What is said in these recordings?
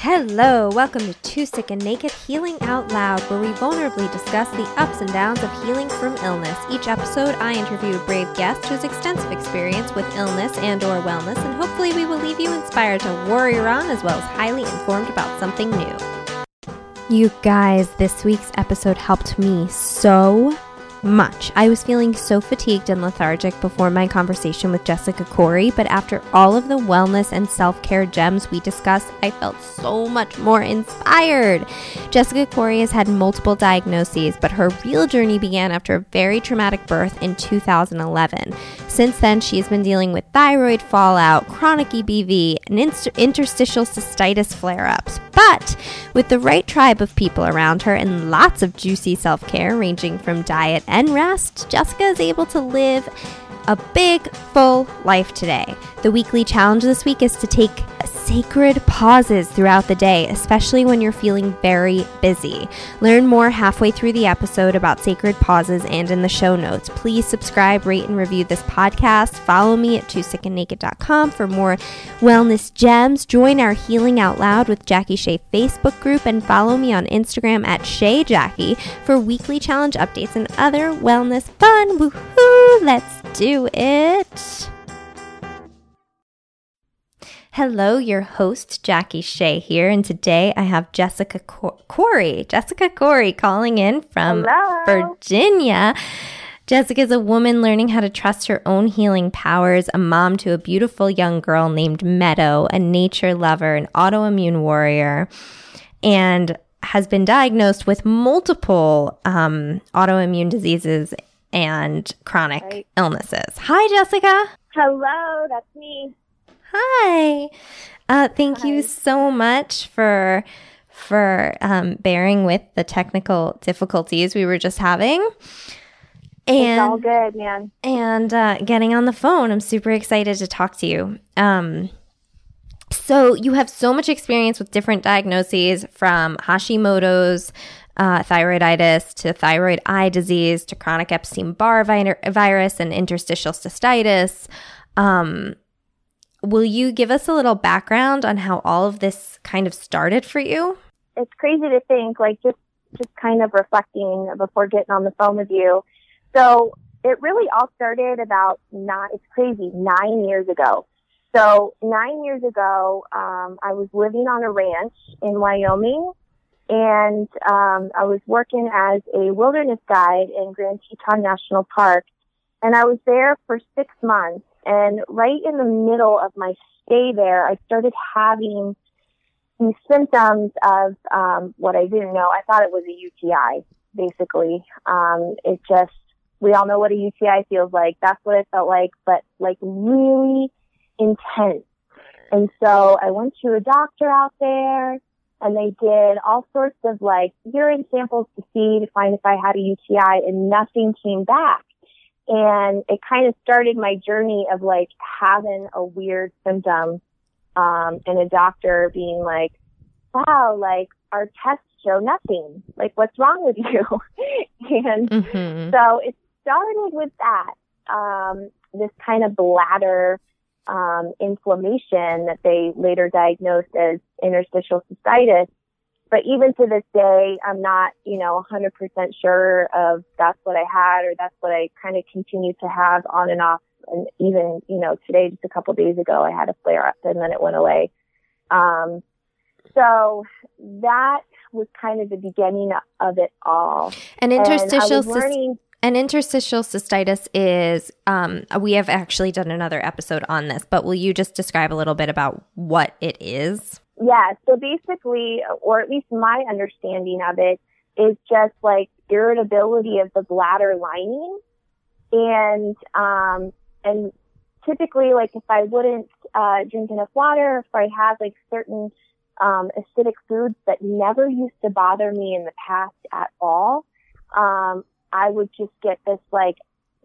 Hello, welcome to Too Sick and Naked Healing Out Loud, where we vulnerably discuss the ups and downs of healing from illness. Each episode, I interview a brave guest who has extensive experience with illness and/or wellness, and hopefully, we will leave you inspired to warrior on as well as highly informed about something new. You guys, this week's episode helped me so much. I was feeling so fatigued and lethargic before my conversation with Jessica Corey, but after all of the wellness and self care gems we discussed, I felt so much more inspired. Jessica Corey has had multiple diagnoses, but her real journey began after a very traumatic birth in 2011. Since then, she has been dealing with thyroid fallout, chronic EBV, and inter- interstitial cystitis flare ups. But with the right tribe of people around her and lots of juicy self care, ranging from diet and rest, Jessica is able to live a big, full life today. The weekly challenge this week is to take sacred pauses throughout the day, especially when you're feeling very busy. Learn more halfway through the episode about sacred pauses and in the show notes. Please subscribe, rate, and review this podcast. Follow me at twosickandnaked.com for more wellness gems. Join our Healing Out Loud with Jackie Shea Facebook group and follow me on Instagram at Shea Jackie for weekly challenge updates and other wellness fun. Woohoo! Let's do it. Hello, your host, Jackie Shea here, and today I have Jessica Cor- Corey. Jessica Corey calling in from Hello. Virginia. Jessica is a woman learning how to trust her own healing powers, a mom to a beautiful young girl named Meadow, a nature lover, an autoimmune warrior, and has been diagnosed with multiple um, autoimmune diseases and chronic Right. illnesses. Hi, Jessica. Hello, that's me. Hi. Uh, thank you so much for for um, bearing with the technical difficulties we were just having. it's all good, man. and uh, getting on the phone, I'm super excited to talk to you. Um, so you have so much experience with different diagnoses, from Hashimoto's uh, thyroiditis to thyroid eye disease to chronic Epstein-Barr vi- virus and interstitial cystitis. Um, will you give us a little background on how all of this kind of started for you? It's crazy to think, like, just just kind of reflecting before getting on the phone with you. So it really all started about not. It's crazy. Nine years ago. So nine years ago, um, I was living on a ranch in Wyoming, and um, I was working as a wilderness guide in Grand Teton National Park, and I was there for six months. And right in the middle of my stay there, I started having these symptoms of um, what I didn't know. I thought it was a UTI, basically. Um, it just, we all know what a UTI feels like. That's what it felt like, but like really intense. And so I went to a doctor out there and they did all sorts of like urine samples to see to find if I had a UTI and nothing came back. And it kind of started my journey of like having a weird symptom um, and a doctor being like, wow, like our tests show nothing. Like, what's wrong with you? and Mm-hmm. so it started with that, um, this kind of bladder um, inflammation that they later diagnosed as interstitial cystitis. But even to this day, I'm not, you know, 100% sure of that's what I had or that's what I kind of continue to have on and off. And even, you know, today, just a couple of days ago, I had a flare up and then it went away. Um, so that was kind of the beginning of it all. And interstitial was And interstitial cystitis is, um, we have actually done another episode on this, but will you just describe a little bit about what it is? Yeah, so basically, or at least my understanding of it is just like irritability of the bladder lining. And, um, and typically, like if I wouldn't, uh, drink enough water, if I had like certain, um, acidic foods that never used to bother me in the past at all, um, I would just get this like,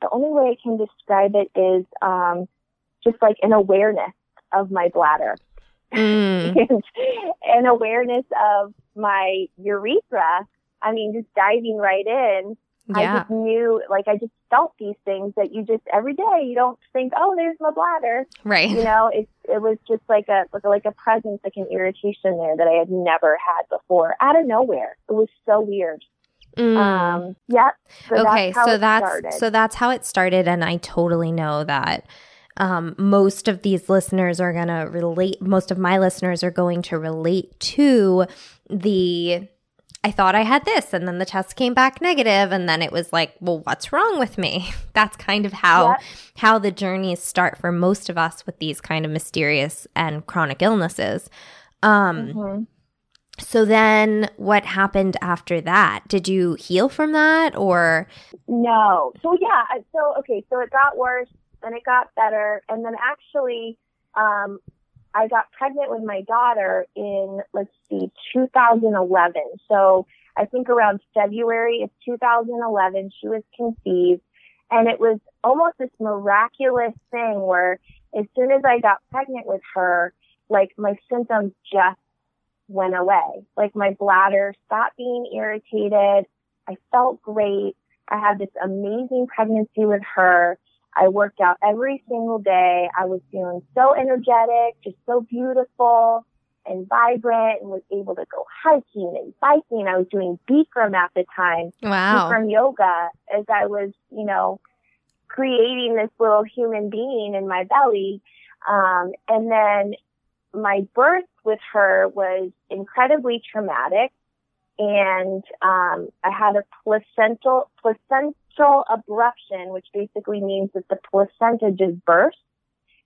the only way I can describe it is, um, just like an awareness of my bladder Mm. and an awareness of my urethra. I mean, just diving right in I just knew, like, I just felt these things that you just every day you don't think, oh, there's my bladder, right? You know, it it was just like a like a, like a presence, like an irritation there that I had never had before, out of nowhere. It was so weird. Mm. Um, yep. So okay, that's so that's started. so that's how it started, and I totally know that. Um, most of these listeners are going to relate, most of my listeners are going to relate to the I thought I had this and then the test came back negative and then it was like, well, what's wrong with me? That's kind of how yeah. how the journeys start for most of us with these kind of mysterious and chronic illnesses. Um mm-hmm. So then what happened after that? Did you heal from that or No. So yeah, so okay, so it got worse, then it got better and then actually um I got pregnant with my daughter in, let's see, 2011. So I think around February of 2011, she was conceived. And it was almost this miraculous thing where as soon as I got pregnant with her, like my symptoms just went away. Like my bladder stopped being irritated. I felt great. I had this amazing pregnancy with her. I worked out every single day. I was feeling so energetic, just so beautiful and vibrant and was able to go hiking and biking. I was doing Bikram at the time. Wow. Bikram yoga as I was, you know, creating this little human being in my belly. Um, and then my birth with her was incredibly traumatic. And um, I had a placental placental abruption, which basically means that the placenta just burst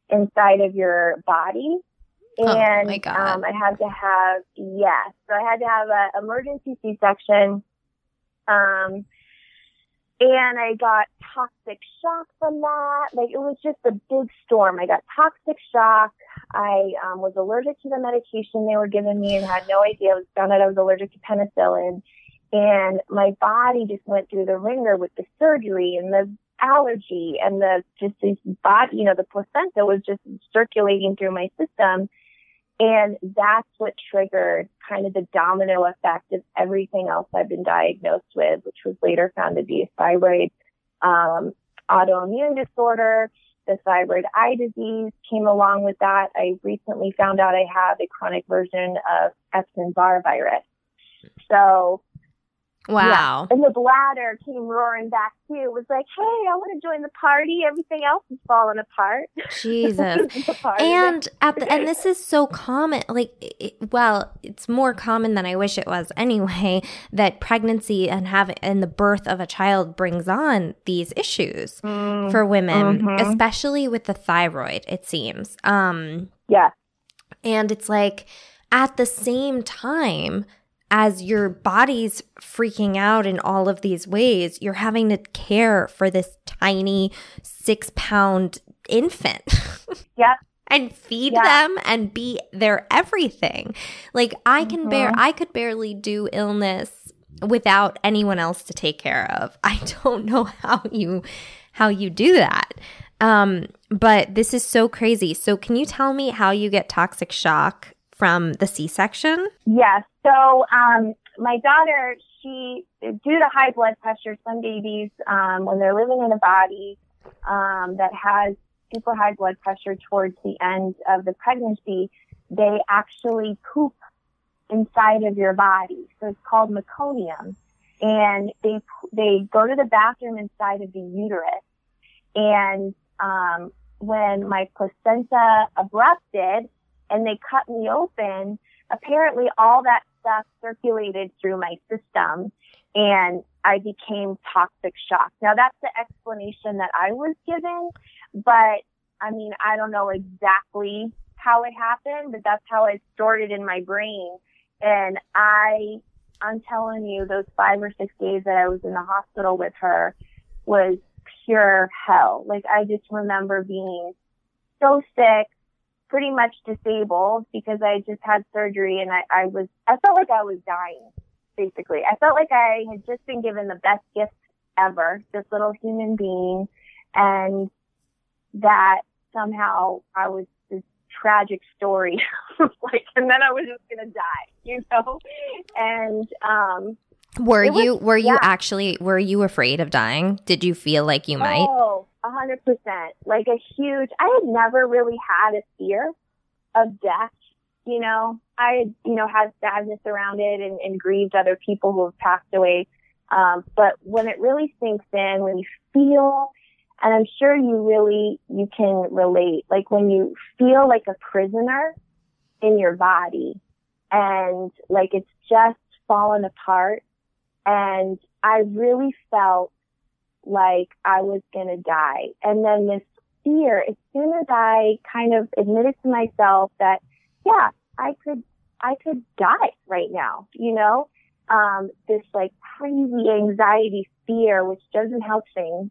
inside of your body. Oh, and oh um, I had to have, yes, so I had to have an emergency C-section. Um, and I got toxic shock from that. Like it was just a big storm. I got toxic shock. I um, was allergic to the medication they were giving me and had no idea. I was found out I was allergic to penicillin. And my body just went through the ringer with the surgery and the allergy and the just this body, you know, the placenta was just circulating through my system. And that's what triggered kind of the domino effect of everything else I've been diagnosed with, which was later found to be a thyroid um, autoimmune disorder. The thyroid eye disease came along with that. I recently found out I have a chronic version of Epstein Barr virus. So Wow. Yeah. And the bladder came roaring back too. It was like, hey, I want to join the party. Everything else is falling apart. Jesus. and at the and this is so common. Like, it, well, it's more common than I wish it was anyway. That pregnancy and having and the birth of a child brings on these issues mm. for women, mm-hmm. especially with the thyroid. It seems. Um. Yeah. And it's like at the same time as your body's freaking out in all of these ways, you're having to care for this tiny six pound infant. Yep. and feed them and be their everything. Like I can mm-hmm. bear I could barely do illness without anyone else to take care of. I don't know how you how you do that. Um but this is so crazy. So can you tell me how you get toxic shock from the C-section? Yes. So um, my daughter, she, due to high blood pressure, some babies, um, when they're living in a body um, that has super high blood pressure towards the end of the pregnancy, they actually poop inside of your body. So it's called meconium. And they, they go to the bathroom inside of the uterus. And, um, when my placenta abrupted and they cut me open, apparently all that stuff circulated through my system and I became toxic shock. Now that's the explanation that I was given, but I mean, I don't know exactly how it happened, but that's how it stored in my brain. And I, I'm telling you, those five or six days that I was in the hospital with her was pure hell. Like I just remember being so sick, pretty much disabled because I just had surgery and I, I was, I felt like I was dying, basically. I felt like I had just been given the best gift ever, this little human being, and that somehow I was this tragic story, like, and then I was just gonna die, you know? And, um, Were was- you were you actually were you afraid of dying? Did you feel like you might? Oh, a hundred percent. Like a huge. I had never really had a fear of death. You know, I had you know had sadness around it and, and grieved other people who have passed away. Um, but when it really sinks in, when you feel, and I'm sure you really you can relate, like when you feel like a prisoner in your body, and like it's just fallen apart, and I really felt like I was going to die. And then this fear, as soon as I kind of admitted to myself that, yeah, I could, I could die right now, you know, um, this like crazy anxiety fear, which doesn't help things,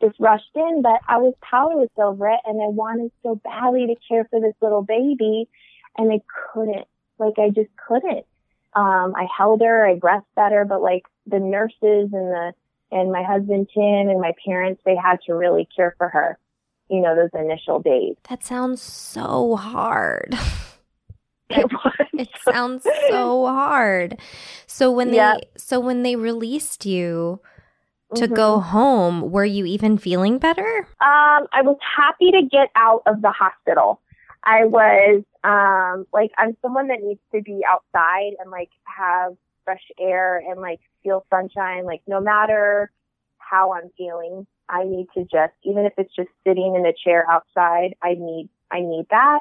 just rushed in, but I was powerless over it and I wanted so badly to care for this little baby and I couldn't, like I just couldn't. Um, I held her, I breastfed her, but like the nurses and the, and my husband Tim and my parents, they had to really care for her, you know, those initial days. That sounds so hard. It was. It sounds so hard. So when they Yeah. so when they released you to Mhm. go home, were you even feeling better? Um, I was happy to get out of the hospital. I was um like I'm someone that needs to be outside and like have fresh air and like feel sunshine. Like no matter how I'm feeling, I need to just even if it's just sitting in a chair outside, I need I need that.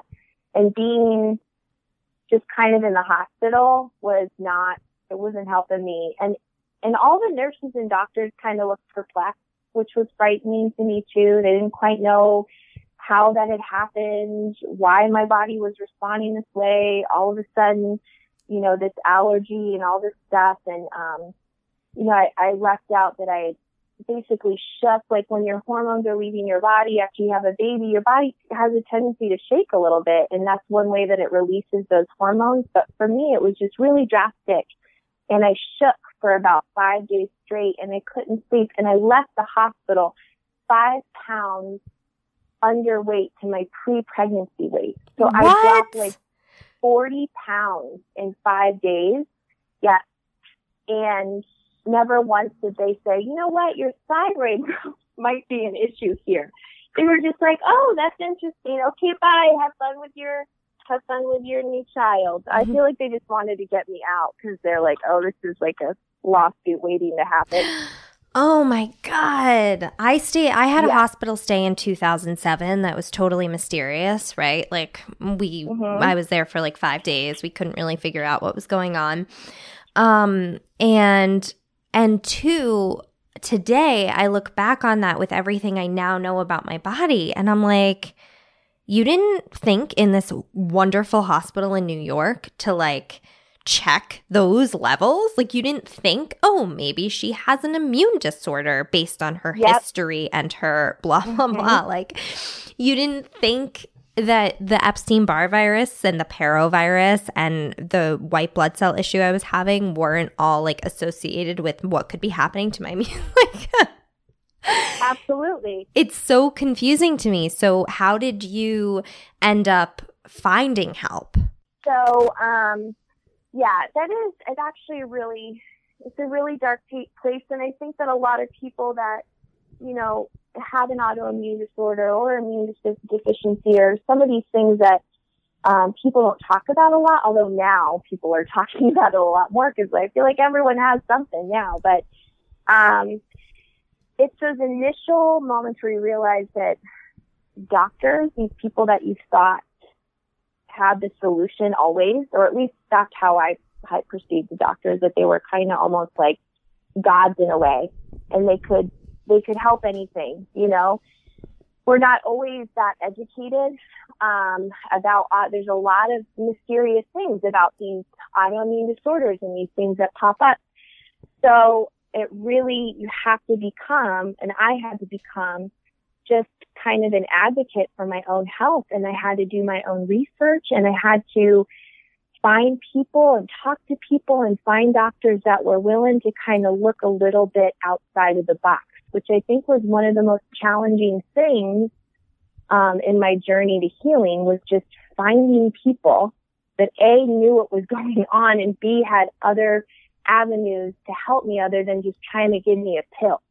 And being just kind of in the hospital was not it wasn't helping me. And and all the nurses and doctors kind of looked perplexed, which was frightening to me too. They didn't quite know how that had happened, why my body was responding this way. All of a sudden, you know, this allergy and all this stuff. And, um, you know, I, I left out that I basically shook, like when your hormones are leaving your body after you have a baby, your body has a tendency to shake a little bit. And that's one way that it releases those hormones. But for me, it was just really drastic. And I shook for about five days straight and I couldn't sleep. And I left the hospital five pounds underweight to my pre-pregnancy weight. So I What? dropped like 40 pounds in five days. Yeah. And never once did they say, you know what, your thyroid might be an issue here. They were just like, oh, that's interesting. Okay, bye. Have fun with your, have fun with your new child. I Mhm. feel like they just wanted to get me out because they're like, oh, this is like a lawsuit waiting to happen. Oh my god. I stay I had a hospital stay in 2007 that was totally mysterious, right? Like we Mhm. I was there for like 5 days. We couldn't really figure out what was going on. Um and and two today I look back on that with everything I now know about my body and I'm like you didn't think in this wonderful hospital in New York to like check those levels? Like, you didn't think, oh, maybe she has an immune disorder based on her Yep. history and her blah, blah, Mhm. blah. Like, you didn't think that the Epstein Barr virus and the parvovirus and the white blood cell issue I was having weren't all like associated with what could be happening to my immune. like, Absolutely. it's so confusing to me. So, how did you end up finding help? So, um, yeah, that is, it's actually really, it's a really dark place. And I think that a lot of people that, you know, have an autoimmune disorder or immune deficiency or some of these things that, um, people don't talk about a lot, although now people are talking about it a lot more because I feel like everyone has something now. But, um, it's those initial moments where you realize that doctors, these people that you thought had the solution always, or at least that's how I, I perceived the doctors, that they were kind of almost like gods in a way, and they could they could help anything, you know. We're not always that educated um, about. Uh, there's a lot of mysterious things about these autoimmune disorders and these things that pop up. So it really you have to become, and I had to become just kind of an advocate for my own health and I had to do my own research and I had to find people and talk to people and find doctors that were willing to kind of look a little bit outside of the box, which I think was one of the most challenging things um, in my journey to healing was just finding people that A knew what was going on and B had other avenues to help me other than just trying to give me a pill.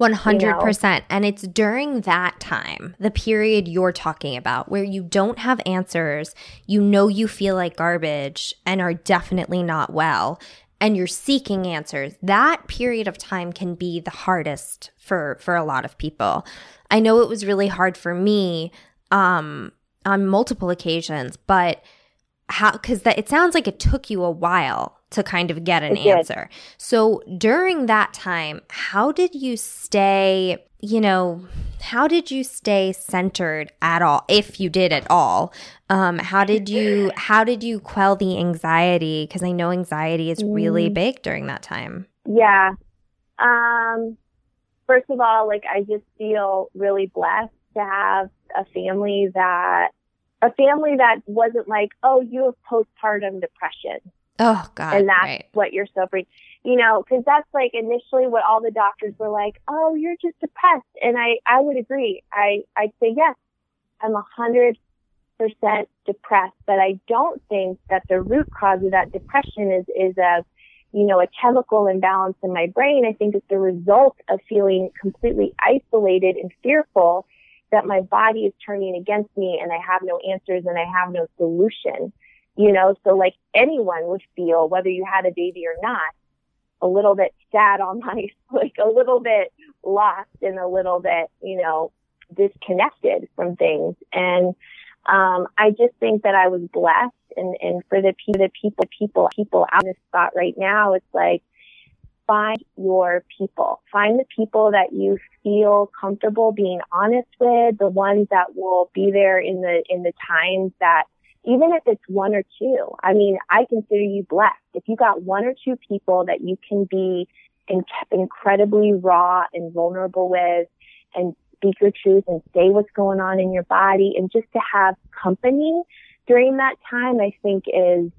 100%. You know? And it's during that time, the period you're talking about, where you don't have answers, you know you feel like garbage and are definitely not well, and you're seeking answers. That period of time can be the hardest for for a lot of people. I know it was really hard for me um on multiple occasions, but how cuz that it sounds like it took you a while to kind of get an answer. So during that time, how did you stay, you know, how did you stay centered at all, if you did at all? Um, how did you how did you quell the anxiety? Because I know anxiety is really mm. big during that time. Yeah. Um, first of all, like I just feel really blessed to have a family that a family that wasn't like, oh, you have postpartum depression Oh God! And that's right. what you're suffering, you know, because that's like initially what all the doctors were like. Oh, you're just depressed, and I I would agree. I I'd say yes, I'm a hundred percent depressed, but I don't think that the root cause of that depression is is a you know a chemical imbalance in my brain. I think it's the result of feeling completely isolated and fearful that my body is turning against me and I have no answers and I have no solution. You know, so like anyone would feel, whether you had a baby or not, a little bit sad on my, like a little bit lost and a little bit, you know, disconnected from things. And, um, I just think that I was blessed and, and for the, the people, people, people out in this spot right now, it's like, find your people. Find the people that you feel comfortable being honest with, the ones that will be there in the, in the times that even if it's one or two, I mean, I consider you blessed. If you got one or two people that you can be in- incredibly raw and vulnerable with and speak your truth and say what's going on in your body and just to have company during that time, I think is,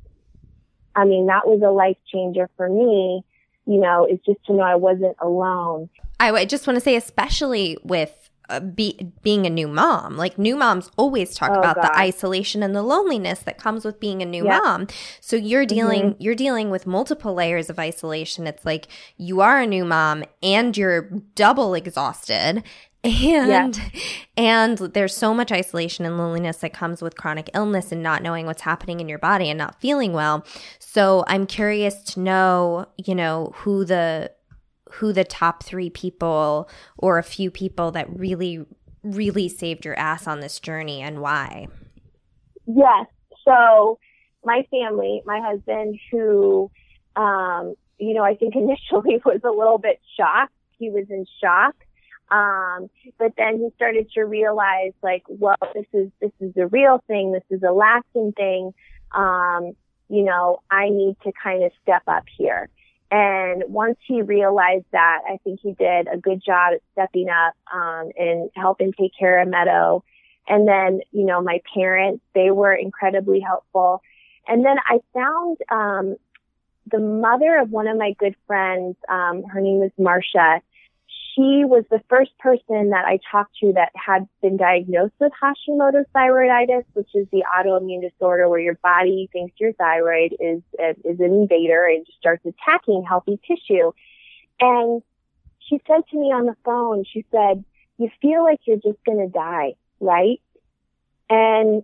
I mean, that was a life changer for me, you know, is just to know I wasn't alone. I just want to say, especially with uh, be, being a new mom. Like new moms always talk oh, about God. the isolation and the loneliness that comes with being a new yep. mom. So you're dealing mm-hmm. you're dealing with multiple layers of isolation. It's like you are a new mom and you're double exhausted and yep. and there's so much isolation and loneliness that comes with chronic illness and not knowing what's happening in your body and not feeling well so i'm curious to know you know who the who the top three people or a few people that really, really saved your ass on this journey and why? Yes. So my family, my husband, who, um, you know, I think initially was a little bit shocked. He was in shock. Um, but then he started to realize like, well, this is, this is a real thing. This is a lasting thing. Um, you know, I need to kind of step up here. And once he realized that, I think he did a good job at stepping up um, and helping take care of Meadow. And then, you know, my parents, they were incredibly helpful. And then I found um, the mother of one of my good friends. Um, her name is Marcia she was the first person that I talked to that had been diagnosed with Hashimoto's thyroiditis, which is the autoimmune disorder where your body thinks your thyroid is is an invader and just starts attacking healthy tissue. And she said to me on the phone, she said, "You feel like you're just going to die, right?" And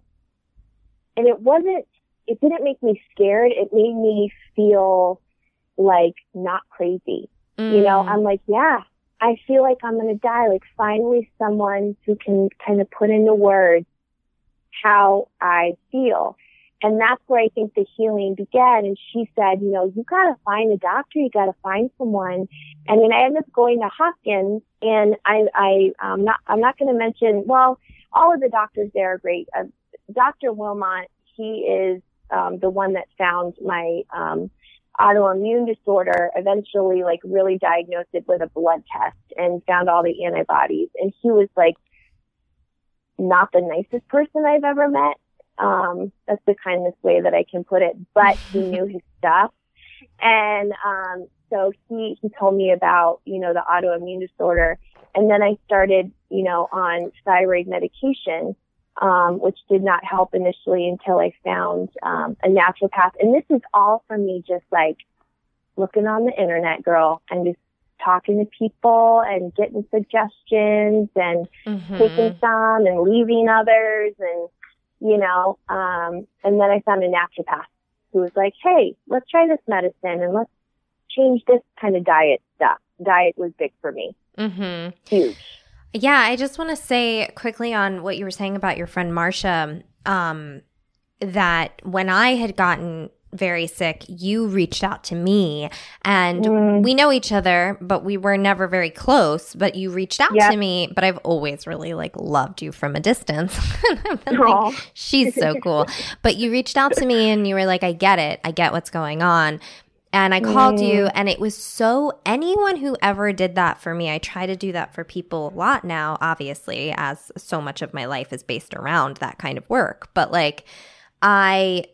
and it wasn't. It didn't make me scared. It made me feel like not crazy. Mm. You know, mm. I'm like, yeah, I feel like I'm going to die. Like finally someone who can kind of put into words how I feel. And that's where I think the healing began. And she said, you know, you got to find a doctor. You got to find someone. And then I ended up going to Hopkins and I, I, um, not, I'm not going to mention, well, all of the doctors there are great. Uh, Dr. Wilmot, he is, um, the one that found my, um, autoimmune disorder, eventually like really diagnosed it with a blood test and found all the antibodies. And he was like not the nicest person I've ever met. Um, that's the kindest way that I can put it, but he knew his stuff. And, um, so he, he told me about, you know, the autoimmune disorder. And then I started, you know, on thyroid medication um, which did not help initially until I found um, a naturopath. And this is all from me just like looking on the internet, girl, and just talking to people and getting suggestions and Mhm. taking some and leaving others and you know um and then i found a naturopath who was like hey let's try this medicine and let's change this kind of diet stuff diet was big for me Mhm. huge Yeah, I just want to say quickly on what you were saying about your friend Marcia. Um, that when I had gotten very sick, you reached out to me, and Mm. we know each other, but we were never very close. But you reached out Yep. to me, but I've always really like loved you from a distance. Like, She's so cool. But you reached out to me and you were like, I get it. I get what's going on. And I called Mm. you, and it was so anyone who ever did that for me, I try to do that for people a lot now, obviously, as so much of my life is based around that kind of work. But like, I,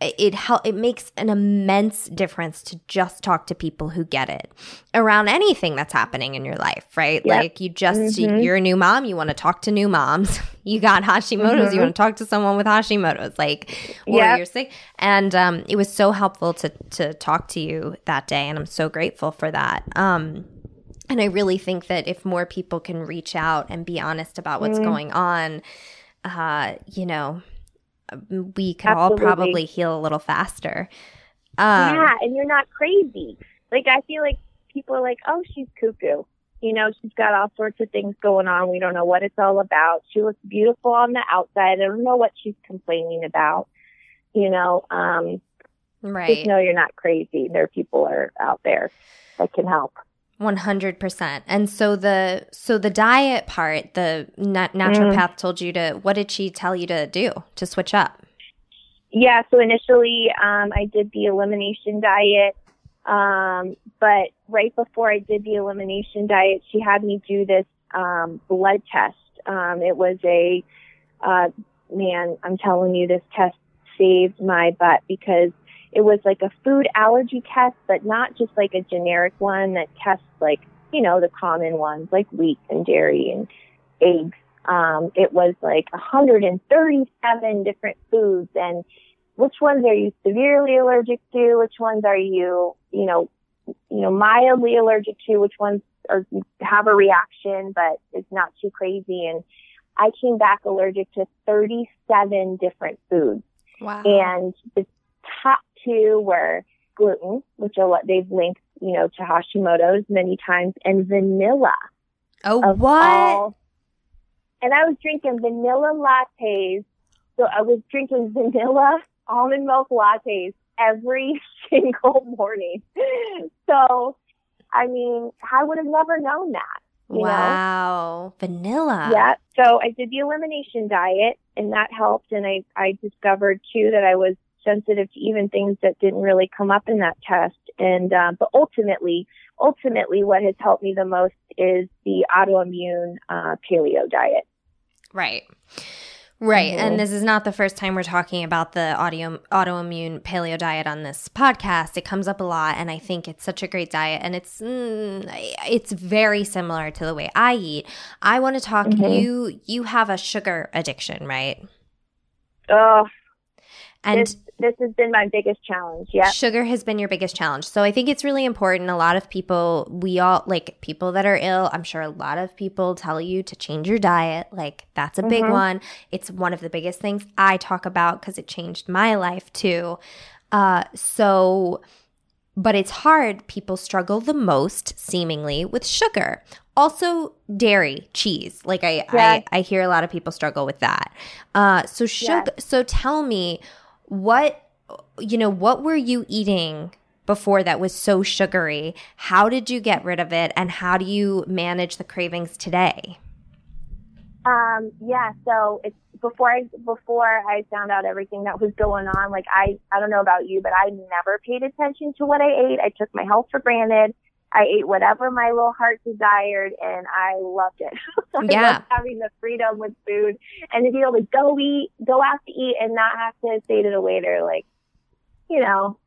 it hel- it makes an immense difference to just talk to people who get it around anything that's happening in your life, right? Yep. Like you just Mhm. you're a new mom, you want to talk to new moms. You got Hashimoto's, you Mhm. want to talk to someone with Hashimoto's, like or Yep. you're sick. And um, it was so helpful to to talk to you that day, and I'm so grateful for that. Um, and I really think that if more people can reach out and be honest about what's Mm. going on, uh, you know, we could all probably heal a little faster. Um, yeah and you're not crazy like i feel like people are like oh she's cuckoo you know she's got all sorts of things going on we don't know what it's all about she looks beautiful on the outside i don't know what she's complaining about you know um Right. just know you're not crazy. There are people are out there that can help. 100%. And so the so the diet part, the na- naturopath told you to what did she tell you to do to switch up? Yeah, so initially um, I did the elimination diet, um, but right before I did the elimination diet, she had me do this um, blood test. Um, it was a uh, man, I'm telling you, this test saved my butt because it was like a food allergy test, but not just like a generic one that tests like, you know, the common ones like wheat and dairy and eggs. Um, it was like 137 different foods and which ones are you severely allergic to? Which ones are you, you know, you know, mildly allergic to? Which ones are have a reaction, but it's not too crazy? And I came back allergic to 37 different foods. Wow. And the top two were gluten, which are what they've linked, you know, to Hashimoto's many times, and vanilla. oh, what? all- and I was drinking vanilla lattes. So I was drinking vanilla almond milk lattes every single morning. So, I mean, I would have never known that. you know? wow. Vanilla. Yeah. So I did the elimination diet and that helped. And I, I discovered too that I was sensitive to even things that didn't really come up in that test. And, uh, but ultimately, ultimately what has helped me the most is the autoimmune, uh, paleo diet. Right. Right. Mhm. And this is not the first time we're talking about the audio, autoimmune paleo diet on this podcast. It comes up a lot and I think it's such a great diet and it's mm, it's very similar to the way I eat. I want to talk Mhm. you you have a sugar addiction, right? Oh, And this has been my biggest challenge. Yeah. Sugar has been your biggest challenge. So I think it's really important. A lot of people, we all, like people that are ill, I'm sure a lot of people tell you to change your diet. Like that's a big Mhm. one. It's one of the biggest things I talk about because it changed my life too. Uh, so, but it's hard. People struggle the most, seemingly, with sugar. Also, dairy, cheese. Like I. I, I hear a lot of people struggle with that. Uh, so sugar. So tell me, what you know, what were you eating before that was so sugary? How did you get rid of it, and how do you manage the cravings today? Um, yeah, so it's before I before I found out everything that was going on, like I I don't know about you, but I never paid attention to what I ate. I took my health for granted. I ate whatever my little heart desired and I loved it. I Yeah. loved having the freedom with food and to be able to go eat, go out to eat and not have to say to the waiter like, you know,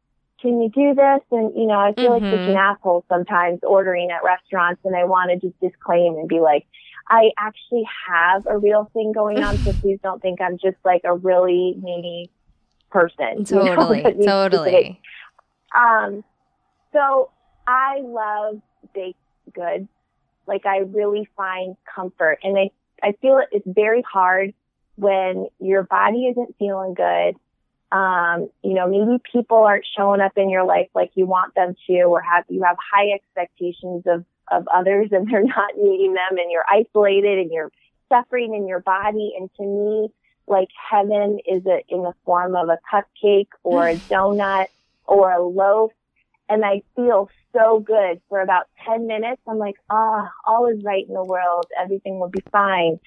can you do this? And, you know, I feel like such an asshole sometimes ordering at restaurants and I want to just disclaim and be like, I actually have a real thing going on, so please don't think I'm just like a really needy person. you know, Totally, needs to totally. Um, So I love baked goods. Like I really find comfort and I, I feel it's very hard when your body isn't feeling good. Um, you know, maybe people aren't showing up in your life like you want them to or have, you have high expectations of, of others and they're not meeting them and you're isolated and you're suffering in your body. And to me, like heaven is a, in the form of a cupcake or a donut or a loaf. And I feel so good for about 10 minutes. I'm like, ah, oh, all is right in the world. Everything will be fine.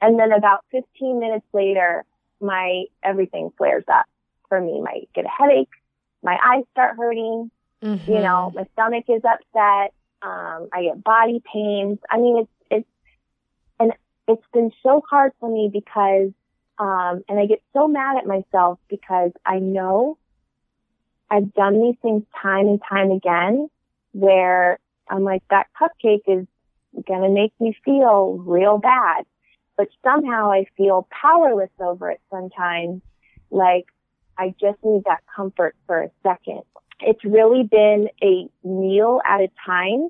And then about 15 minutes later, my everything flares up for me. I get a headache. My eyes start hurting. Mm-hmm. You know, my stomach is upset. Um, I get body pains. I mean, it's, it's, and it's been so hard for me because, um, and I get so mad at myself because I know I've done these things time and time again where I'm like, that cupcake is going to make me feel real bad. But somehow I feel powerless over it sometimes. Like I just need that comfort for a second. It's really been a meal at a time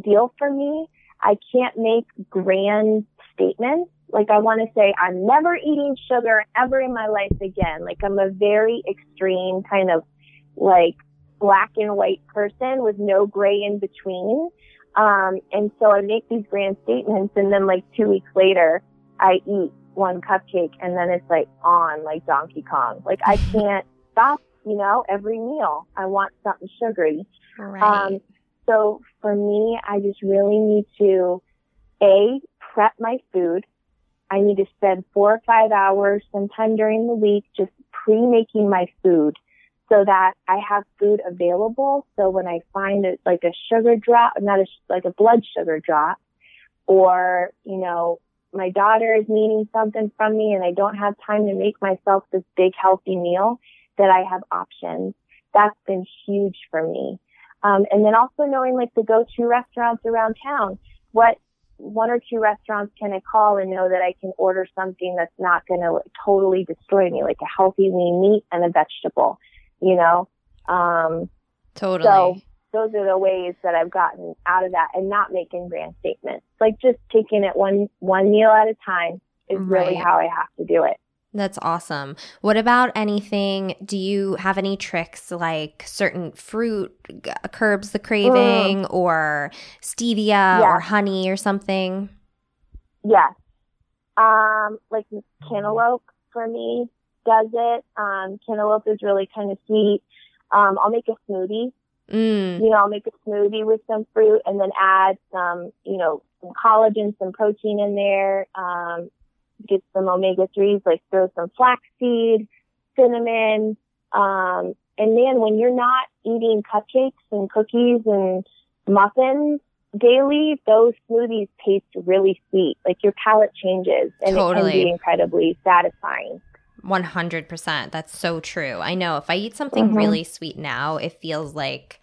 deal for me. I can't make grand statements. Like I want to say, I'm never eating sugar ever in my life again. Like I'm a very extreme kind of like black and white person with no gray in between. Um, and so I make these grand statements and then like two weeks later, I eat one cupcake and then it's like on like Donkey Kong. Like I can't stop, you know, every meal. I want something sugary. Right. Um, so for me, I just really need to A, prep my food. I need to spend four or five hours sometime during the week just pre-making my food so that I have food available. So when I find it like a sugar drop, not a, like a blood sugar drop, or, you know, my daughter is needing something from me and I don't have time to make myself this big healthy meal, that I have options. That's been huge for me. Um, and then also knowing like the go-to restaurants around town. What one or two restaurants can I call and know that I can order something that's not going to totally destroy me, like a healthy lean meat and a vegetable you know? Um, totally. So those are the ways that I've gotten out of that and not making grand statements. Like just taking it one, one meal at a time is right. really how I have to do it. That's awesome. What about anything? Do you have any tricks like certain fruit curbs the craving mm. or stevia yeah. or honey or something? Yes. Um, like cantaloupe for me does it. Um, cantaloupe is really kind of sweet. Um, I'll make a smoothie. Mm. You know, I'll make a smoothie with some fruit and then add some, you know, some collagen, some protein in there. Um, get some omega threes, like throw some flaxseed, cinnamon. Um, and then when you're not eating cupcakes and cookies and muffins daily, those smoothies taste really sweet. Like your palate changes and totally. it can be incredibly satisfying. 100%. That's so true. I know if I eat something mm-hmm. really sweet now, it feels like,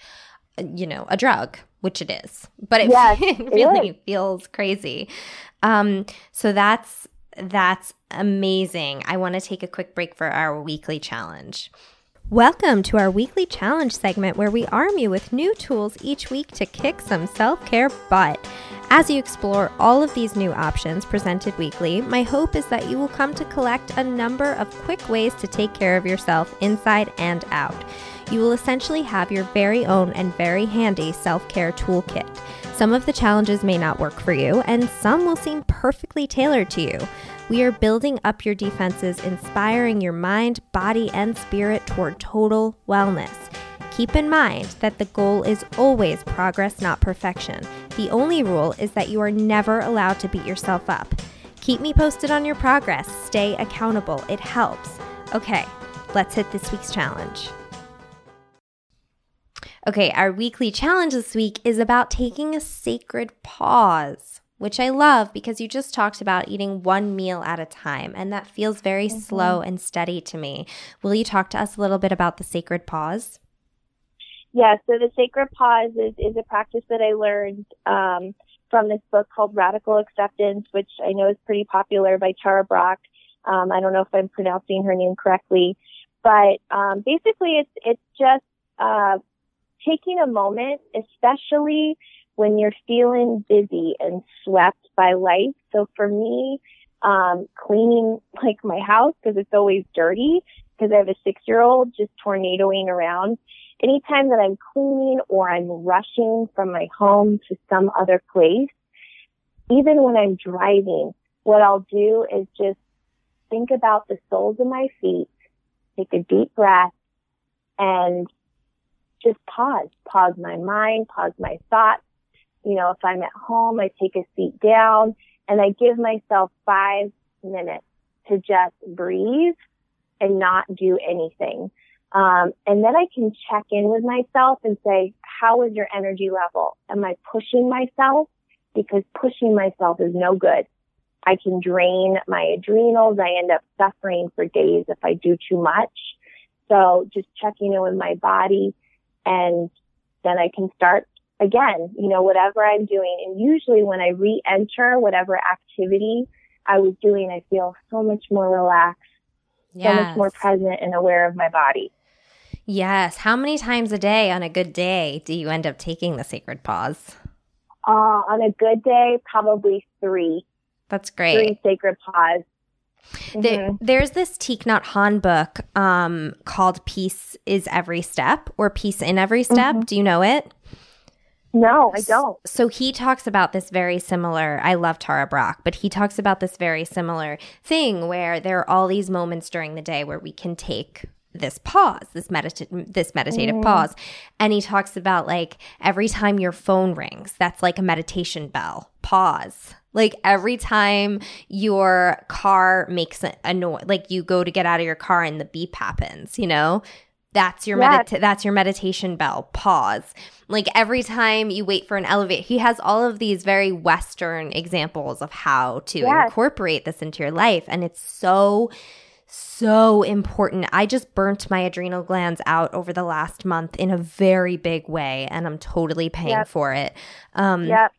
you know, a drug, which it is, but it, yes, it really feels crazy. Um, so that's, that's amazing. I want to take a quick break for our weekly challenge. Welcome to our weekly challenge segment where we arm you with new tools each week to kick some self care butt. As you explore all of these new options presented weekly, my hope is that you will come to collect a number of quick ways to take care of yourself inside and out. You will essentially have your very own and very handy self care toolkit. Some of the challenges may not work for you, and some will seem perfectly tailored to you. We are building up your defenses, inspiring your mind, body, and spirit toward total wellness. Keep in mind that the goal is always progress, not perfection. The only rule is that you are never allowed to beat yourself up. Keep me posted on your progress. Stay accountable. It helps. Okay, let's hit this week's challenge. Okay, our weekly challenge this week is about taking a sacred pause, which I love because you just talked about eating one meal at a time, and that feels very mm-hmm. slow and steady to me. Will you talk to us a little bit about the sacred pause? Yeah, so the sacred pause is, is a practice that I learned um, from this book called Radical Acceptance, which I know is pretty popular by Tara Brach. Um, I don't know if I'm pronouncing her name correctly, but um, basically it's it's just uh, taking a moment, especially when you're feeling busy and swept by life. So for me, um, cleaning like my house because it's always dirty because I have a six year old just tornadoing around. Anytime that I'm cleaning or I'm rushing from my home to some other place, even when I'm driving, what I'll do is just think about the soles of my feet, take a deep breath and just pause, pause my mind, pause my thoughts. You know, if I'm at home, I take a seat down and I give myself five minutes to just breathe and not do anything. Um, and then I can check in with myself and say, how is your energy level? Am I pushing myself? Because pushing myself is no good. I can drain my adrenals. I end up suffering for days if I do too much. So just checking in with my body and then I can start again, you know, whatever I'm doing. And usually when I re-enter whatever activity I was doing, I feel so much more relaxed, yes. so much more present and aware of my body. Yes. How many times a day on a good day do you end up taking the sacred pause? Uh, on a good day, probably three. That's great. Three sacred pause. Mm-hmm. there's this Thich Nhat Hanh book um, called Peace is Every Step or Peace in Every Step. Mm-hmm. Do you know it? No, I don't. So he talks about this very similar. I love Tara Brach, but he talks about this very similar thing where there are all these moments during the day where we can take this pause, this medita- this meditative mm. pause. And he talks about like every time your phone rings, that's like a meditation bell. Pause. Like every time your car makes a, a noise, like you go to get out of your car and the beep happens, you know? That's your yes. medita- that's your meditation bell. Pause. Like every time you wait for an elevator, he has all of these very Western examples of how to yes. incorporate this into your life. And it's so, so important. I just burnt my adrenal glands out over the last month in a very big way, and I'm totally paying yep. for it. Um, yep.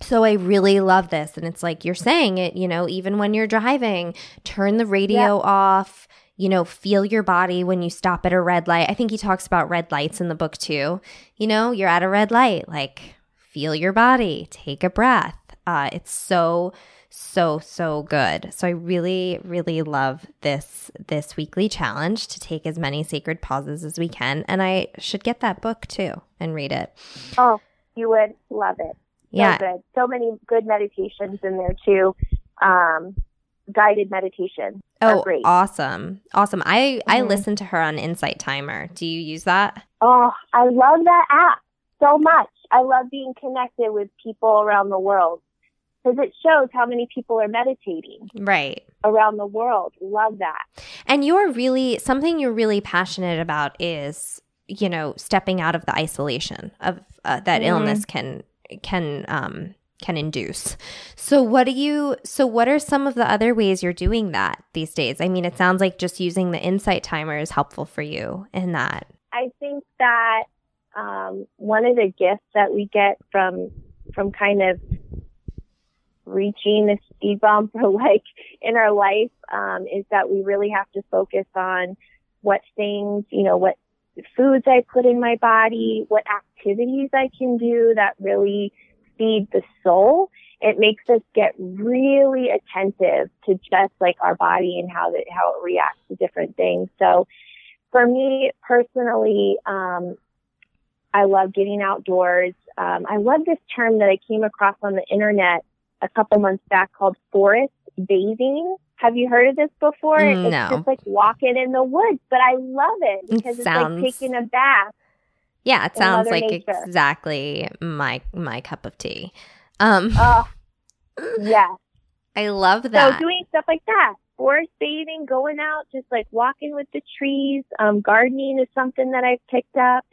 So I really love this. And it's like you're saying it, you know, even when you're driving, turn the radio yep. off you know, feel your body when you stop at a red light. I think he talks about red lights in the book too. You know, you're at a red light, like feel your body, take a breath. Uh, it's so so so good. So I really really love this this weekly challenge to take as many sacred pauses as we can and I should get that book too and read it. Oh, you would love it. So yeah. good. So many good meditations in there too. Um, guided meditation. Oh, great. awesome. Awesome. I, mm-hmm. I listen to her on Insight Timer. Do you use that? Oh, I love that app so much. I love being connected with people around the world because it shows how many people are meditating. Right. Around the world. Love that. And you're really, something you're really passionate about is, you know, stepping out of the isolation of uh, that mm-hmm. illness can, can, um, can induce. So what do you so what are some of the other ways you're doing that these days? I mean, it sounds like just using the insight timer is helpful for you in that. I think that um, one of the gifts that we get from from kind of reaching the speed bump or like in our life um, is that we really have to focus on what things, you know, what foods I put in my body, what activities I can do that really feed the soul, it makes us get really attentive to just like our body and how that how it reacts to different things. So for me personally, um, I love getting outdoors. Um, I love this term that I came across on the internet a couple months back called forest bathing. Have you heard of this before? Mm, it's just like walking in the woods, but I love it because it it's like taking a bath yeah, it sounds like nature. exactly my my cup of tea. Um Oh. Yeah. I love that. So doing stuff like that. Forest bathing, going out, just like walking with the trees, um, gardening is something that I've picked up.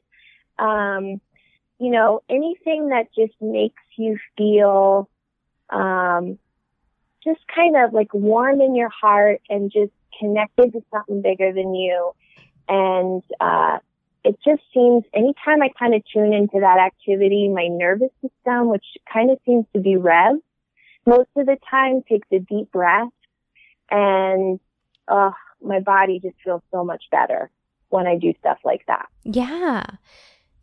Um, you know, anything that just makes you feel um just kind of like warm in your heart and just connected to something bigger than you and uh it just seems anytime I kind of tune into that activity, my nervous system, which kind of seems to be rev, most of the time takes a deep breath and uh, my body just feels so much better when I do stuff like that. Yeah.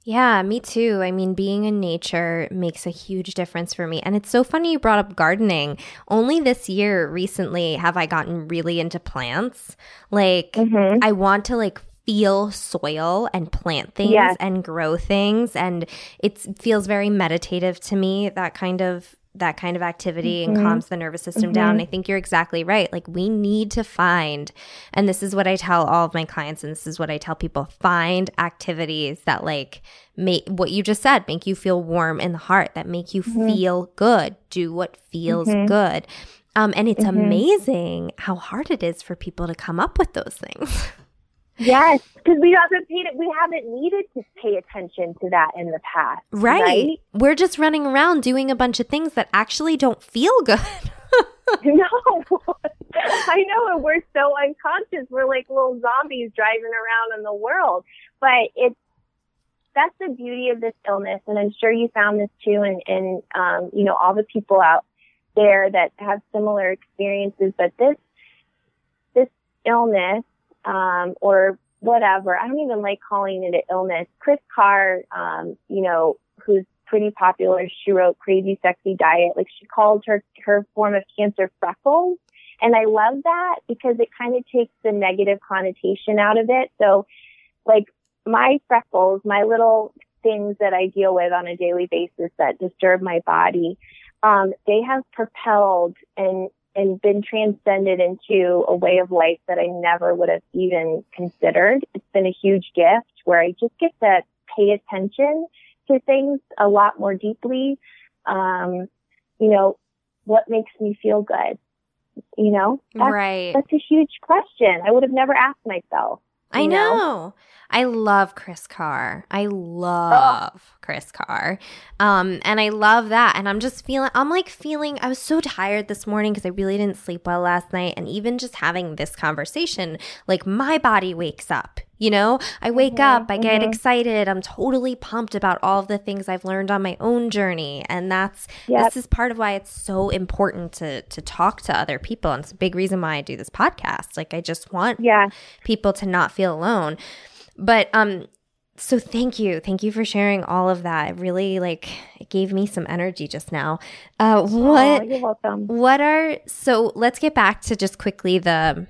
Yeah, me too. I mean, being in nature makes a huge difference for me. And it's so funny you brought up gardening. Only this year recently have I gotten really into plants. Like mm-hmm. I want to like feel soil and plant things yes. and grow things and it feels very meditative to me that kind of that kind of activity mm-hmm. and calms the nervous system mm-hmm. down. I think you're exactly right. Like we need to find, and this is what I tell all of my clients, and this is what I tell people: find activities that like make what you just said make you feel warm in the heart, that make you mm-hmm. feel good. Do what feels mm-hmm. good. Um, and it's mm-hmm. amazing how hard it is for people to come up with those things. Yes, because we haven't paid it. We haven't needed to pay attention to that in the past. Right. right? We're just running around doing a bunch of things that actually don't feel good. no, I know, and we're so unconscious. We're like little zombies driving around in the world. But it's that's the beauty of this illness, and I'm sure you found this too, and and um, you know all the people out there that have similar experiences. But this this illness um, or whatever. I don't even like calling it an illness. Kris Carr, um, you know, who's pretty popular, she wrote Crazy Sexy Diet. Like she called her her form of cancer freckles. And I love that because it kind of takes the negative connotation out of it. So like my freckles, my little things that I deal with on a daily basis that disturb my body, um, they have propelled and and been transcended into a way of life that I never would have even considered. It's been a huge gift where I just get to pay attention to things a lot more deeply. Um, you know, what makes me feel good? You know, that's, right. That's a huge question. I would have never asked myself. I know? know? I love Kris Carr. I love oh. Kris Carr. Um, and I love that. And I'm just feeling, I'm like feeling, I was so tired this morning because I really didn't sleep well last night. And even just having this conversation, like my body wakes up. You know, I wake mm-hmm, up, I get mm-hmm. excited. I'm totally pumped about all of the things I've learned on my own journey. And that's, yep. this is part of why it's so important to, to talk to other people. And it's a big reason why I do this podcast. Like, I just want yeah. people to not feel alone. But um so thank you. Thank you for sharing all of that. It really like it gave me some energy just now. Uh what oh, you're welcome. What are so let's get back to just quickly the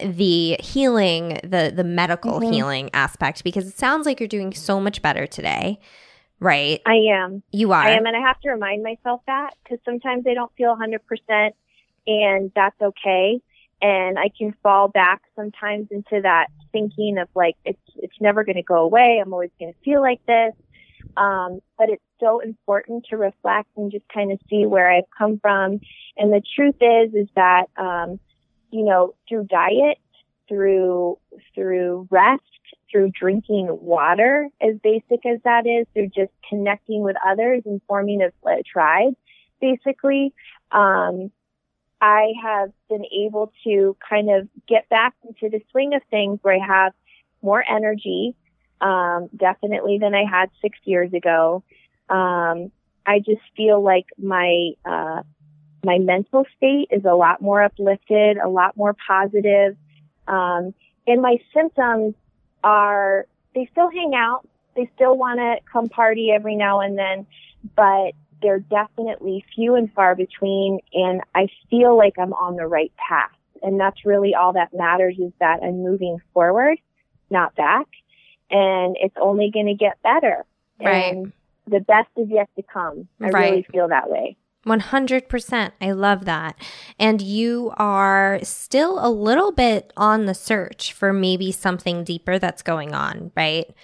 the healing, the the medical mm-hmm. healing aspect because it sounds like you're doing so much better today. Right? I am. You are. I am and I have to remind myself that cuz sometimes I don't feel 100% and that's okay and I can fall back sometimes into that thinking of like it's it's never going to go away. I'm always going to feel like this. Um, but it's so important to reflect and just kind of see where I've come from. And the truth is, is that um, you know, through diet, through through rest, through drinking water, as basic as that is, through just connecting with others and forming a, a tribe, basically. Um, I have been able to kind of get back into the swing of things where I have more energy, um, definitely than I had six years ago. Um, I just feel like my, uh, my mental state is a lot more uplifted, a lot more positive. Um, and my symptoms are, they still hang out. They still want to come party every now and then, but they're definitely few and far between and I feel like I'm on the right path. And that's really all that matters is that I'm moving forward, not back. And it's only going to get better. Right. And the best is yet to come. I right. really feel that way. 100%. I love that. And you are still a little bit on the search for maybe something deeper that's going on, right?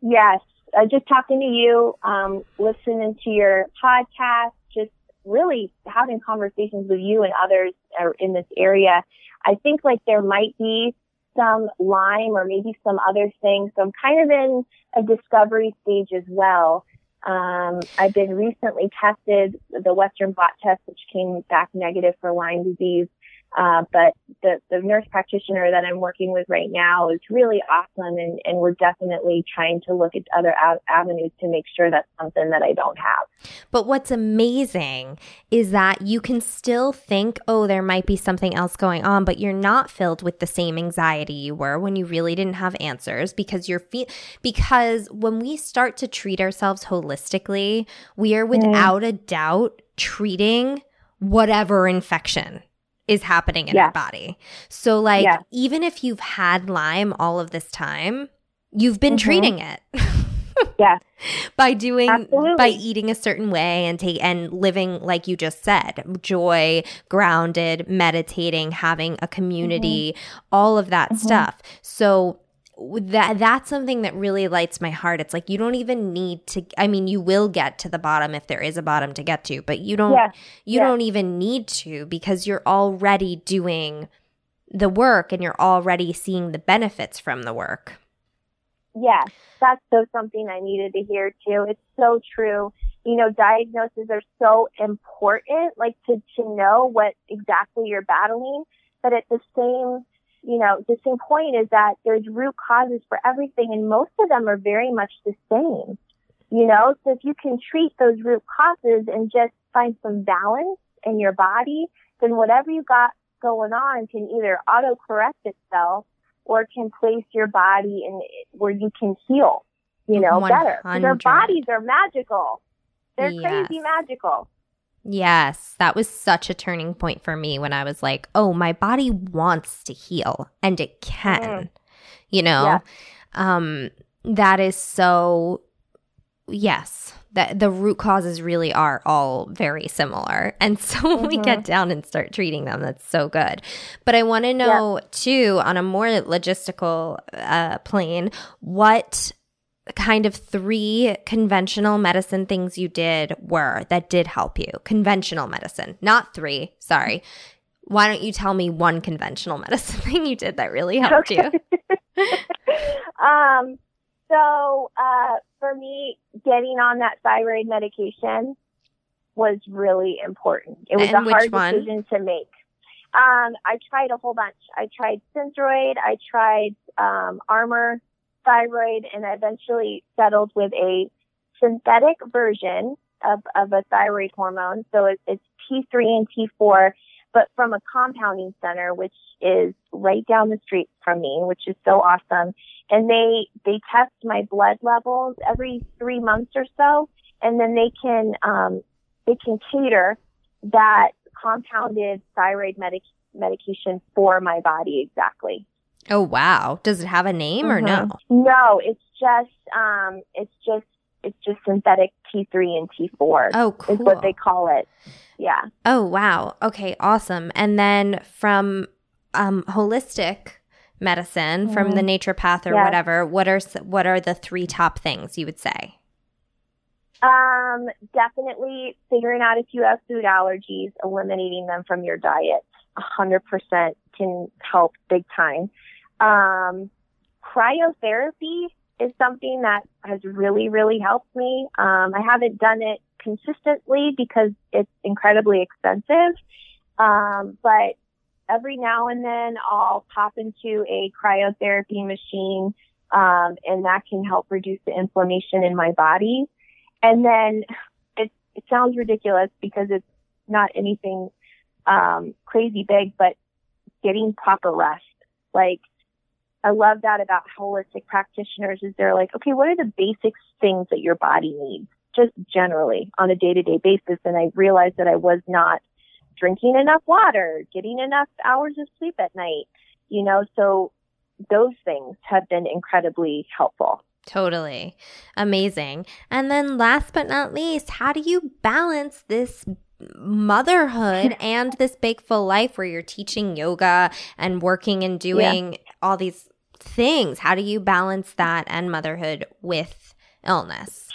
Yes uh, just talking to you, um, listening to your podcast, just really having conversations with you and others in this area. I think like there might be some Lyme or maybe some other things. So I'm kind of in a discovery stage as well. Um, I've been recently tested the Western blot test, which came back negative for Lyme disease. Uh, but the, the nurse practitioner that I'm working with right now is really awesome and, and we're definitely trying to look at other av- avenues to make sure that's something that I don't have. But what's amazing is that you can still think, oh, there might be something else going on, but you're not filled with the same anxiety you were when you really didn't have answers because you're fe- because when we start to treat ourselves holistically, we are mm-hmm. without mm. a doubt treating whatever infection is happening in yeah. our body. So, like, yeah. even if you've had Lyme all of this time, you've been mm-hmm. treating it. yeah. by doing Absolutely. by eating a certain way and take and living like you just said, joy, grounded, meditating, having a community, mm-hmm. all of that mm-hmm. stuff. So that that's something that really lights my heart. It's like you don't even need to I mean you will get to the bottom if there is a bottom to get to, but you don't yeah. you yeah. don't even need to because you're already doing the work and you're already seeing the benefits from the work. Yeah, that's so something I needed to hear too. It's so true. You know, diagnoses are so important, like to, to know what exactly you're battling, but at the same you know, the same point is that there's root causes for everything and most of them are very much the same. You know, so if you can treat those root causes and just find some balance in your body, then whatever you got going on can either auto correct itself or can place your body in where you can heal, you know, 100. better. Our bodies are magical. They're yes. crazy magical. Yes, that was such a turning point for me when I was like, oh, my body wants to heal and it can. Mm. You know? Yeah. Um that is so yes, that the root causes really are all very similar. And so when mm-hmm. we get mm-hmm. down and start treating them, that's so good. But I want to know yeah. too, on a more logistical uh, plane, what kind of three conventional medicine things you did were that did help you. Conventional medicine, not three. Sorry. Why don't you tell me one conventional medicine thing you did that really helped okay. you? um, so, uh, for me, getting on that thyroid medication was really important. It was and a hard one? decision to make. Um, I tried a whole bunch. I tried Synthroid. I tried um, Armour thyroid and eventually settled with a synthetic version of, of a thyroid hormone. So it, it's T3 and T4, but from a compounding center, which is right down the street from me, which is so awesome. And they, they test my blood levels every three months or so. And then they can, um, they can cater that compounded thyroid medic- medication for my body exactly. Oh wow! Does it have a name mm-hmm. or no? No, it's just um, it's just it's just synthetic T three and T four. Oh, cool. Is what they call it. Yeah. Oh wow. Okay, awesome. And then from um, holistic medicine, mm-hmm. from the mm-hmm. naturopath or whatever, what are what are the three top things you would say? Um, definitely figuring out if you have food allergies, eliminating them from your diet. 100% can help big time. Um, cryotherapy is something that has really, really helped me. Um, I haven't done it consistently because it's incredibly expensive. Um, but every now and then I'll pop into a cryotherapy machine, um, and that can help reduce the inflammation in my body. And then it, it sounds ridiculous because it's not anything, um, crazy big, but getting proper rest. Like I love that about holistic practitioners is they're like, okay, what are the basic things that your body needs just generally on a day to day basis? And I realized that I was not drinking enough water, getting enough hours of sleep at night, you know, so those things have been incredibly helpful. Totally. Amazing. And then last but not least, how do you balance this motherhood and this full life where you're teaching yoga and working and doing yeah. all these things. How do you balance that and motherhood with illness?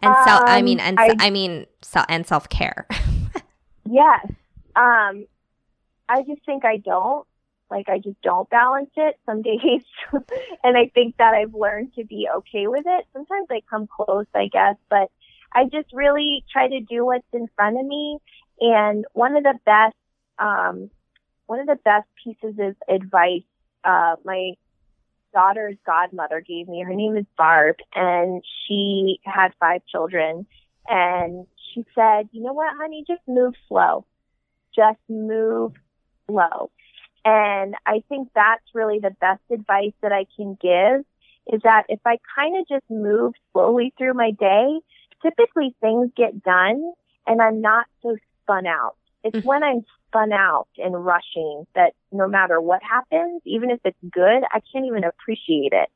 And um, self, I mean, and I, I mean, so, and self care. yes. Um, I just think I don't. Like, I just don't balance it some days. and I think that I've learned to be okay with it. Sometimes I come close, I guess, but I just really try to do what's in front of me. And one of the best, um, one of the best pieces of advice uh, my daughter's godmother gave me. Her name is Barb, and she had five children. And she said, "You know what, honey? Just move slow. Just move slow." And I think that's really the best advice that I can give is that if I kind of just move slowly through my day, typically things get done and I'm not so spun out. It's mm-hmm. when I'm spun out and rushing that no matter what happens, even if it's good, I can't even appreciate it,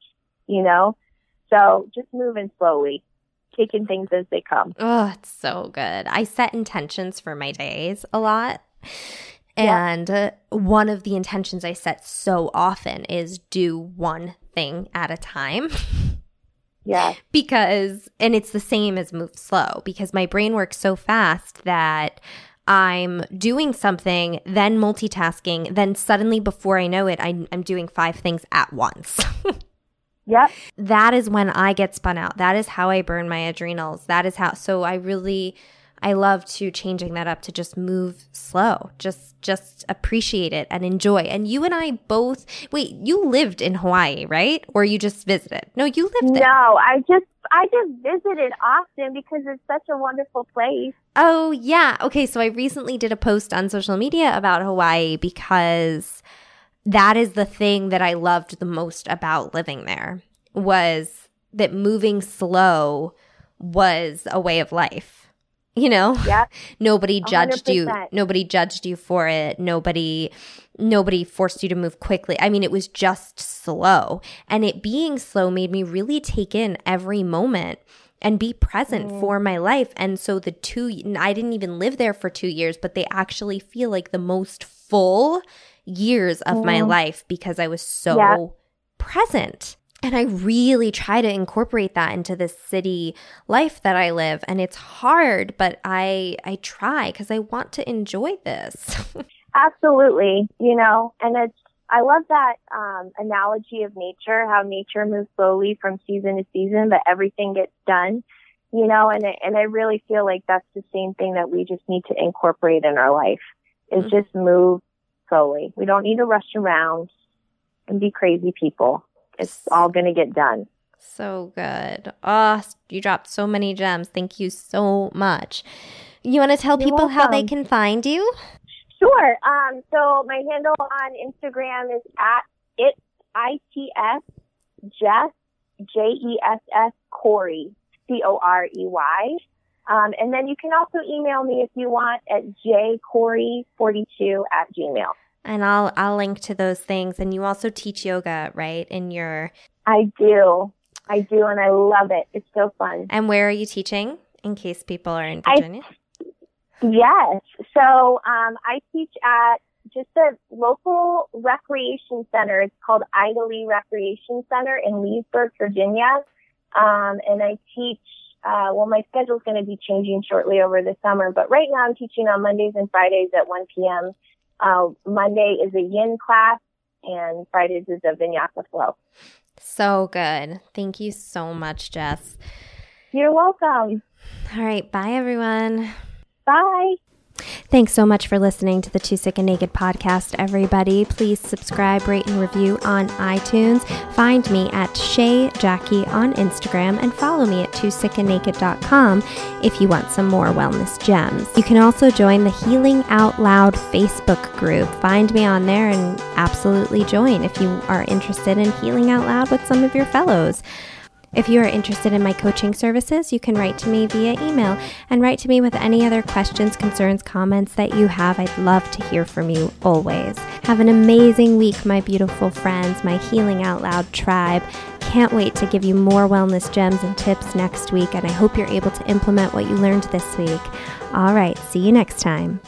you know? So just moving slowly, taking things as they come. Oh, it's so good. I set intentions for my days a lot. And yeah. uh, one of the intentions I set so often is do one thing at a time. Yeah. Because, and it's the same as move slow because my brain works so fast that I'm doing something, then multitasking, then suddenly before I know it, I, I'm doing five things at once. Yep. That is when I get spun out. That is how I burn my adrenals. That is how, so I really, I love to changing that up to just move slow. Just just appreciate it and enjoy. And you and I both wait, you lived in Hawaii, right? Or you just visited? No, you lived there. No, I just I just visited Austin because it's such a wonderful place. Oh, yeah. Okay, so I recently did a post on social media about Hawaii because that is the thing that I loved the most about living there was that moving slow was a way of life you know yeah nobody judged 100%. you nobody judged you for it nobody nobody forced you to move quickly i mean it was just slow and it being slow made me really take in every moment and be present mm. for my life and so the two i didn't even live there for 2 years but they actually feel like the most full years of mm. my life because i was so yeah. present and I really try to incorporate that into this city life that I live. And it's hard, but I I try because I want to enjoy this. Absolutely. You know, and it's I love that um, analogy of nature, how nature moves slowly from season to season, but everything gets done. You know, and and I really feel like that's the same thing that we just need to incorporate in our life is mm-hmm. just move slowly. We don't need to rush around and be crazy people it's all going to get done. So good. Oh, you dropped so many gems. Thank you so much. You want to tell You're people welcome. how they can find you? Sure. Um, so my handle on Instagram is at it I T S Jess J E S S Corey C O R E Y. Um, and then you can also email me if you want at jcorey42 at gmail and I'll I'll link to those things. And you also teach yoga, right? In your I do, I do, and I love it. It's so fun. And where are you teaching? In case people are in Virginia. I, yes, so um, I teach at just a local recreation center. It's called Ida Lee Recreation Center in Leesburg, Virginia, um, and I teach. Uh, well, my schedule is going to be changing shortly over the summer, but right now I'm teaching on Mondays and Fridays at 1 p.m. Uh, Monday is a yin class, and Fridays is a vinyasa flow. So good. Thank you so much, Jess. You're welcome. All right. Bye, everyone. Bye. Thanks so much for listening to the Too Sick and Naked podcast, everybody. Please subscribe, rate, and review on iTunes. Find me at Shay Jackie on Instagram and follow me at twosickandnaked.com if you want some more wellness gems. You can also join the Healing Out Loud Facebook group. Find me on there and absolutely join if you are interested in healing out loud with some of your fellows. If you are interested in my coaching services, you can write to me via email and write to me with any other questions, concerns, comments that you have. I'd love to hear from you always. Have an amazing week, my beautiful friends, my Healing Out Loud tribe. Can't wait to give you more wellness gems and tips next week, and I hope you're able to implement what you learned this week. All right, see you next time.